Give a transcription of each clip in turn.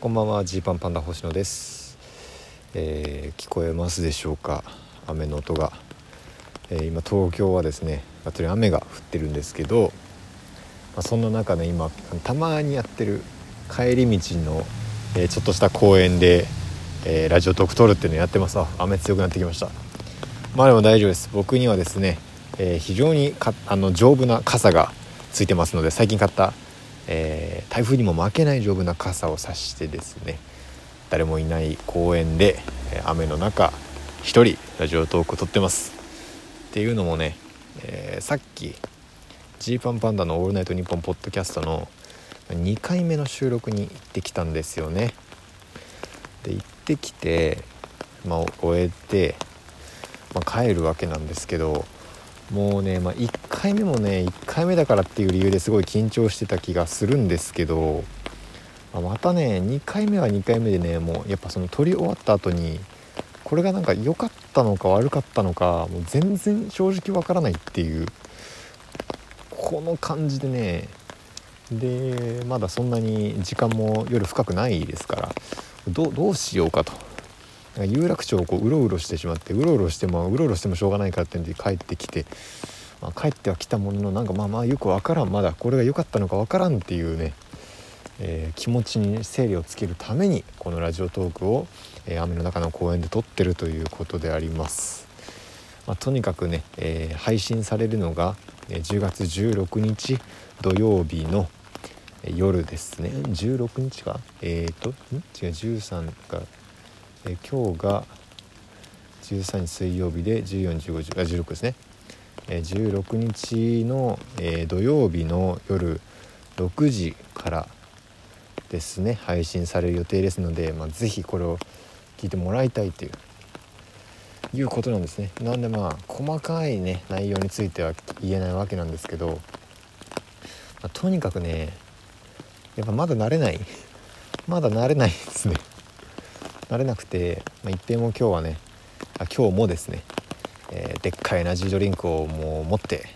こんばんはジーパンパンダ星野です、えー、聞こえますでしょうか？雨の音が、えー、今東京はですねあと雨が降ってるんですけど、まあ、そんな中ね今たまにやってる帰り道の、えー、ちょっとした公園で、えラジオトーク撮るっていうのやってます。あ雨強くなってきました。まあでも大丈夫です。僕にはですね、え非常にかあの丈夫な傘がついてますので最近買ったえー、台風にも負けない丈夫な傘を差してですね誰もいない公園で雨の中一人ラジオトークを撮ってます。っていうのもね、えー、さっきジーパンパンダの「オールナイトニッポン」ポッドキャストの2回目の収録に行ってきたんですよね。で行ってきて、まあ、終えて、まあ、帰るわけなんですけどもうね、まあ、1回目もね1回目だからっていう理由ですごい緊張してた気がするんですけど、まあ、またね2回目は2回目でねもうやっぱその撮り終わった後にこれがなんか良かったのか悪かったのかもう全然正直わからないっていうこの感じでねでまだそんなに時間も夜深くないですからどうしようかと。有楽町をこううろうろしてしまってうろうろしてもうろうろしてもしょうがないからってんで帰ってきて、まあ、帰ってはきたもののなんかまあまあよく分からんまだこれが良かったのか分からんっていうね、えー、気持ちに整理をつけるためにこのラジオトークを、えー、雨の中の公園で撮ってるということであります。まあ、とにかくね、えー、配信されるのが10月16日土曜日の夜ですね。16日か？えっ、ー、とん？違う13か。え今日が13日水曜日で141516ですね、16日の、え土曜日の夜6時からですね配信される予定ですので、まあ、ぜひこれを聞いてもらいたいといういうことなんですね。なんでまあ細かいね内容については言えないわけなんですけど、まあ、とにかくねやっぱまだ慣れない。まだ慣れないですね。慣れなくて、まあ、一平も今日はねあ今日もですね、えー、でっかいエナジードリンクをもう持って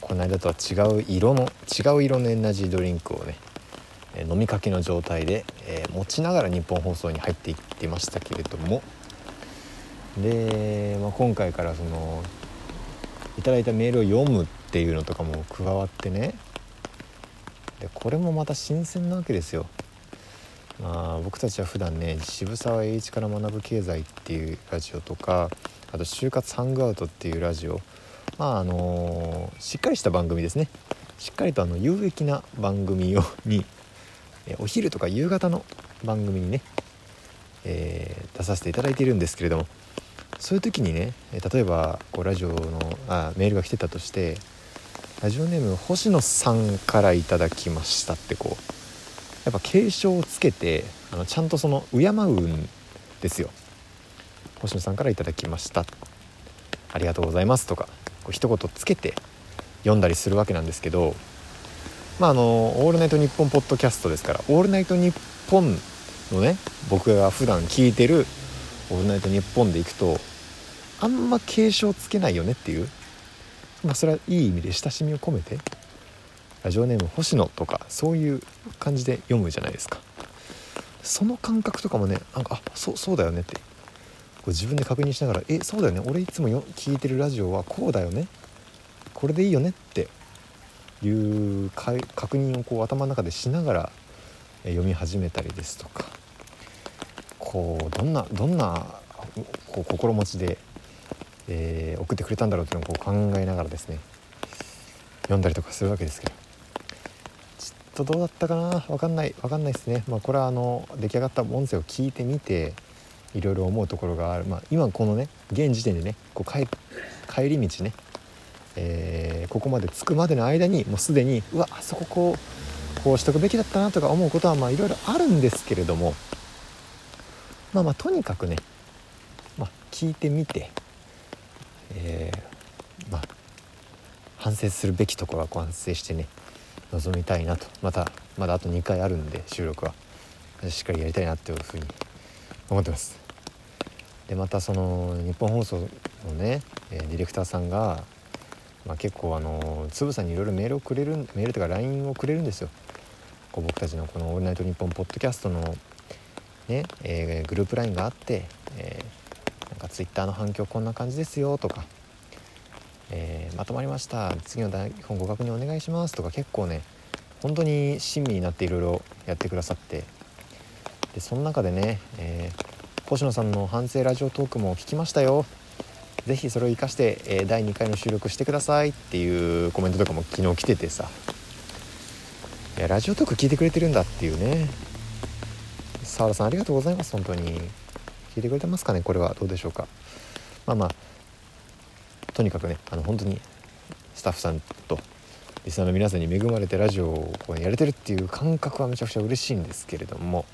この間とは違う色の違う色のエナジードリンクをね、飲みかけの状態で、えー、持ちながら日本放送に入っていってましたけれども。で、まあ、今回からそのいただいたメールを読むっていうのとかも加わってね。でこれもまた新鮮なわけですよ。まあ、僕たちは普段ね渋沢栄一から学ぶ経済っていうラジオとかあと就活ハングアウトっていうラジオ。まああの、しっかりした番組ですね。しっかりとあの有益な番組をにお昼とか夕方の番組にね、えー、出させていただいているんですけれども。そういう時にね例えばこうラジオのあメールが来てたとしてラジオネーム星野さんからいただきましたってこうやっぱ継承をつけてあのちゃんとその敬うんですよ。星野さんから頂きました。ありがとうございます。とかこう一言つけて読んだりするわけなんですけどまああの「オールナイトニッポン」ポッドキャストですから「オールナイトニッポン」のね僕が普段聞いてる「オールナイトニッポン」でいくとあんま継承つけないよねっていうまあそれはいい意味で親しみを込めてラジオネーム星野とかそういう感じで読むじゃないですか。その感覚とかもねなんかあそうそうだよねってこう自分で確認しながら「えそうだよね。俺いつもよ聞いてるラジオはこうだよね。これでいいよね」っていう確認をこう頭の中でしながら読み始めたりですとか。こうどんなどんなこう心持ちで、えー、送ってくれたんだろうっていうのをこう考えながらですね読んだりとかするわけですけど。とどうだったかな？分かんない分かんないですね。まあこれはあの出来上がった音声を聞いてみていろいろ思うところがある。まあ今このね現時点でねこう帰帰り道ね、えー、ここまで着くまでの間にもうすでにうわあそここうこうしとくべきだったなとか思うことはまあいろいろあるんですけれどもまあまあとにかくね、まあ、聞いてみて、えー、まあ反省するべきところは反省してね臨みたいなと。またまだあと2回あるんで収録は。しっかりやりたいなっていうふうに思ってます。でまたその日本放送のね、えディレクターさんが、まあ、結構あのつぶさにいろいろメールをくれるメールとか LINE をくれるんですよ。こう僕たちのこの「オールナイトニッポン」ポッドキャストのね、えー、グループ LINE があって、えー、なんか Twitter の反響こんな感じですよとか、えー、まとまりました。次の台本ご確認お願いしますとか結構ね本当に親身になっていろいろやってくださってでその中でね、えー、星野さんの反省ラジオトークも聞きましたよ。是非それを生かして、えー、第2回の収録してくださいっていうコメントとかも昨日来ててさ。いやラジオトーク聞いてくれてるんだっていうね。澤田さんありがとうございます本当に。聞いてくれてますかねこれは。どうでしょうか。まあまあとにかくねあの本当にスタッフさんとリスナーの皆さんに恵まれてラジオをこうやれてるっていう感覚はめちゃくちゃ嬉しいんですけれども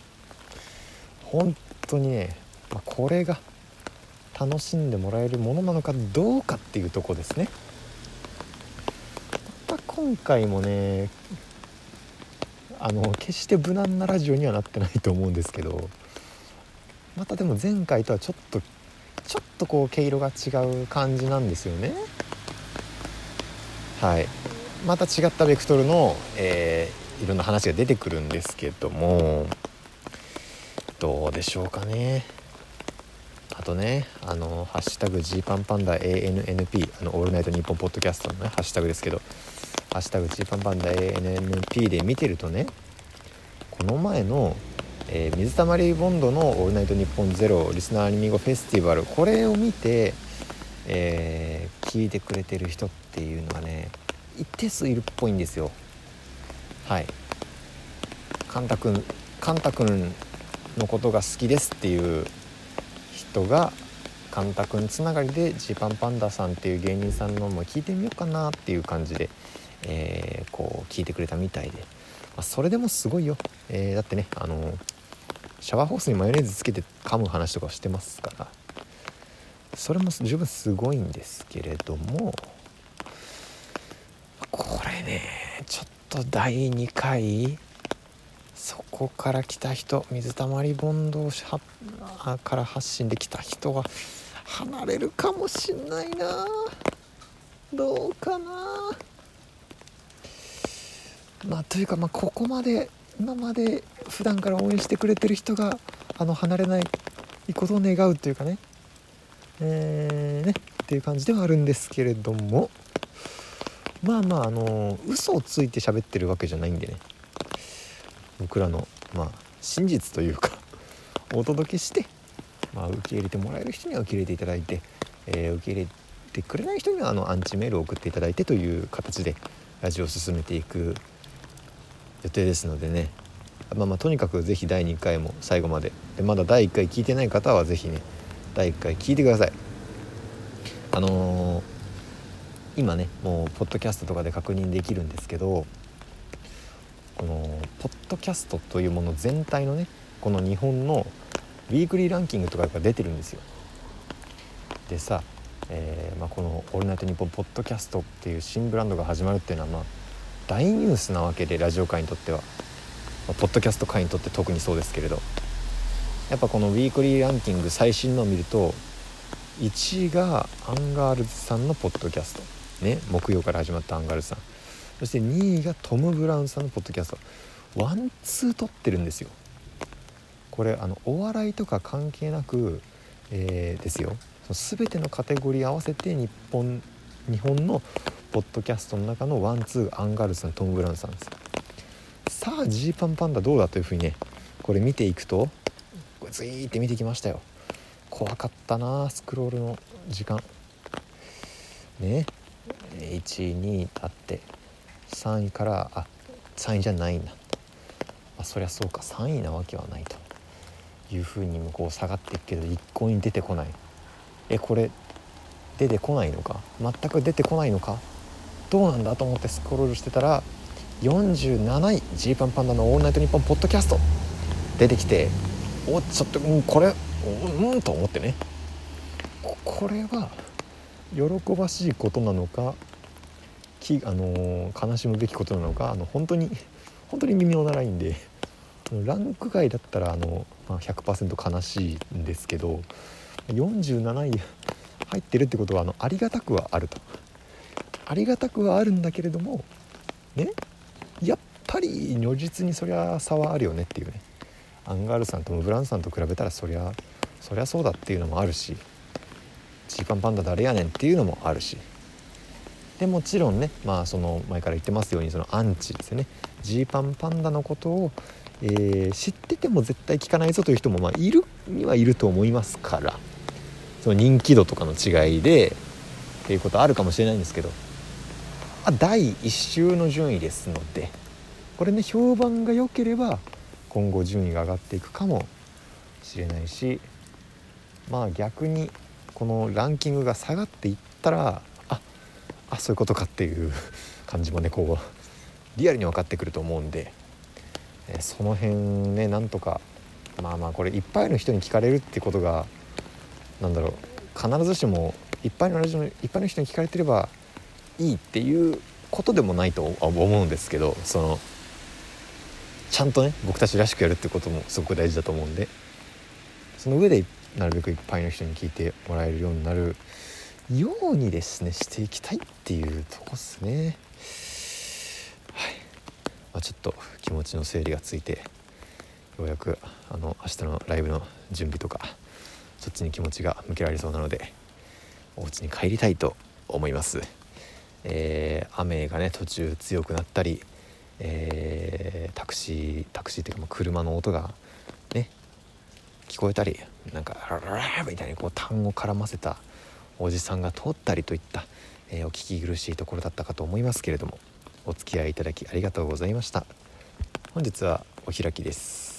本当にね、まあ、これが楽しんでもらえるものなのかどうかっていうとこですね。また今回もねあの決して無難なラジオにはなってないと思うんですけどまたでも前回とはちょっとちょっとこう毛色が違う感じなんですよね。はい。また違ったベクトルの、えー、いろんな話が出てくるんですけどもどうでしょうかね。あとねあの「ハッシュタグ G パンパンダ ANNP」あの「オールナイトニッポン」ポッドキャストのねハッシュタグですけど「ハッシュタグ G パンパンダ ANNP」で見てるとねこの前の、えー、水溜りボンドの「オールナイトニッポンゼロリスナーアニミゴフェスティバルこれを見て、えー、聞いてくれてる人っていうのがね一定数いるっぽいんですよ。はい。カンタ君カンタ君のことが好きですっていう人がカンタ君つながりでジーパンパンダさんっていう芸人さんのも聞いてみようかなっていう感じで、えー、こう聞いてくれたみたいで、まあ、それでもすごいよ、えー、だってねあのシャワーホースにマヨネーズつけて噛む話とかしてますから。それも十分すごいんですけれどもこれねちょっと第2回そこから来た人水たまりボンドを発から発信できた人が離れるかもしんないな。どうかな。まあというかまあここまで今まで普段から応援してくれてる人があの離れないことを願うというかね。えー、ねっていう感じではあるんですけれども。まあまああの嘘をついて喋ってるわけじゃないんでね。僕らのまあ真実というか。お届けして、まあ、受け入れてもらえる人には受け入れていただいて、えー、受け入れてくれない人にはあのアンチメールを送っていただいてという形でラジオを進めていく予定ですのでね。まあまあとにかく是非第2回も最後まで。でまだ第1回聞いてない方は是非ね第1回聞いてください。あのー、今ねもうポッドキャストとかで確認できるんですけどこのポッドキャストというもの全体のねこの日本のウィークリーランキングとかが出てるんですよ。でさ、えー、まあ、この「オールナイトニッポン」ポッドキャストっていう新ブランドが始まるっていうのはまあ大ニュースなわけでラジオ界にとっては、まあ、ポッドキャスト界にとって特にそうですけれど。やっぱこのウィークリーランキング最新のを見ると1位がアンガールズさんのポッドキャスト。ね木曜から始まったアンガールズさん。そして2位がトム・ブラウンさんのポッドキャスト。ワンツー取ってるんですよ。これあのお笑いとか関係なく、えー、ですよ。その全てのカテゴリー合わせて日本日本のポッドキャストの中のワンツーアンガールズさんトム・ブラウンさんです。さあジーパンパンダどうだというふうにねこれ見ていくとズイーって見てきましたよ。怖かったなスクロールの時間。ね。12あって3位からあ3位じゃないんだ。あそりゃそうか3位なわけはないと。いうふうに向こう下がっていくけど一向に出てこない。えこれ出てこないのか？全く出てこないのか？どうなんだと思ってスクロールしてたら47位ジーパンパンダの「オールナイトニッポン」ポッドキャスト。出てきておちょっと、う、これうんと思ってね。これは喜ばしいことなのかき、あの、悲しむべきことなのかあの本当に本当に微妙なラインでランク外だったらあの、まあ、100%悲しいんですけど47位入ってるってことはあのありがたくはあると。ありがたくはあるんだけれどもねやっぱり如実にそりゃ差はあるよねっていうね。アンガールさんとムブランさんと比べたらそりゃそりゃそうだっていうのもあるしジーパンパンダ誰やねんっていうのもあるし。でもちろんねまあその前から言ってますようにそのアンチですよね。ジーパンパンダのことを、えー、知ってても絶対聞かないぞという人もまあいるにはいると思いますからその人気度とかの違いでっていうことあるかもしれないんですけどあ第1週の順位ですのでこれね評判が良ければ今後順位が上がっていくかもしれないしまあ逆にこのランキングが下がっていったらああそういうことかっていう感じもねこうリアルに分かってくると思うんで、その辺ねなんとかまあまあこれいっぱいの人に聞かれるってことがなんだろう必ずしもいっぱいのラジオいっぱいの人に聞かれてればいいっていうことでもないと思うんですけどそのちゃんとね僕たちらしくやるってこともすごく大事だと思うんでその上でなるべくいっぱいの人に聞いてもらえるようになるようにですねしていきたいっていうとこっすね、あ、ちょっと気持ちの整理がついてようやくあの明日のライブの準備とかそっちに気持ちが向けられそうなのでお家に帰りたいと思います、えー、雨がね途中強くなったり、えー、タクシータクシーっていうか車の音がね聞こえたりなんか「ラララ」みたいにこう単語絡ませたおじさんが通ったりといった、えー、お聞き苦しいところだったかと思いますけれどもお付き合いいただきありがとうございました。本日はお開きです。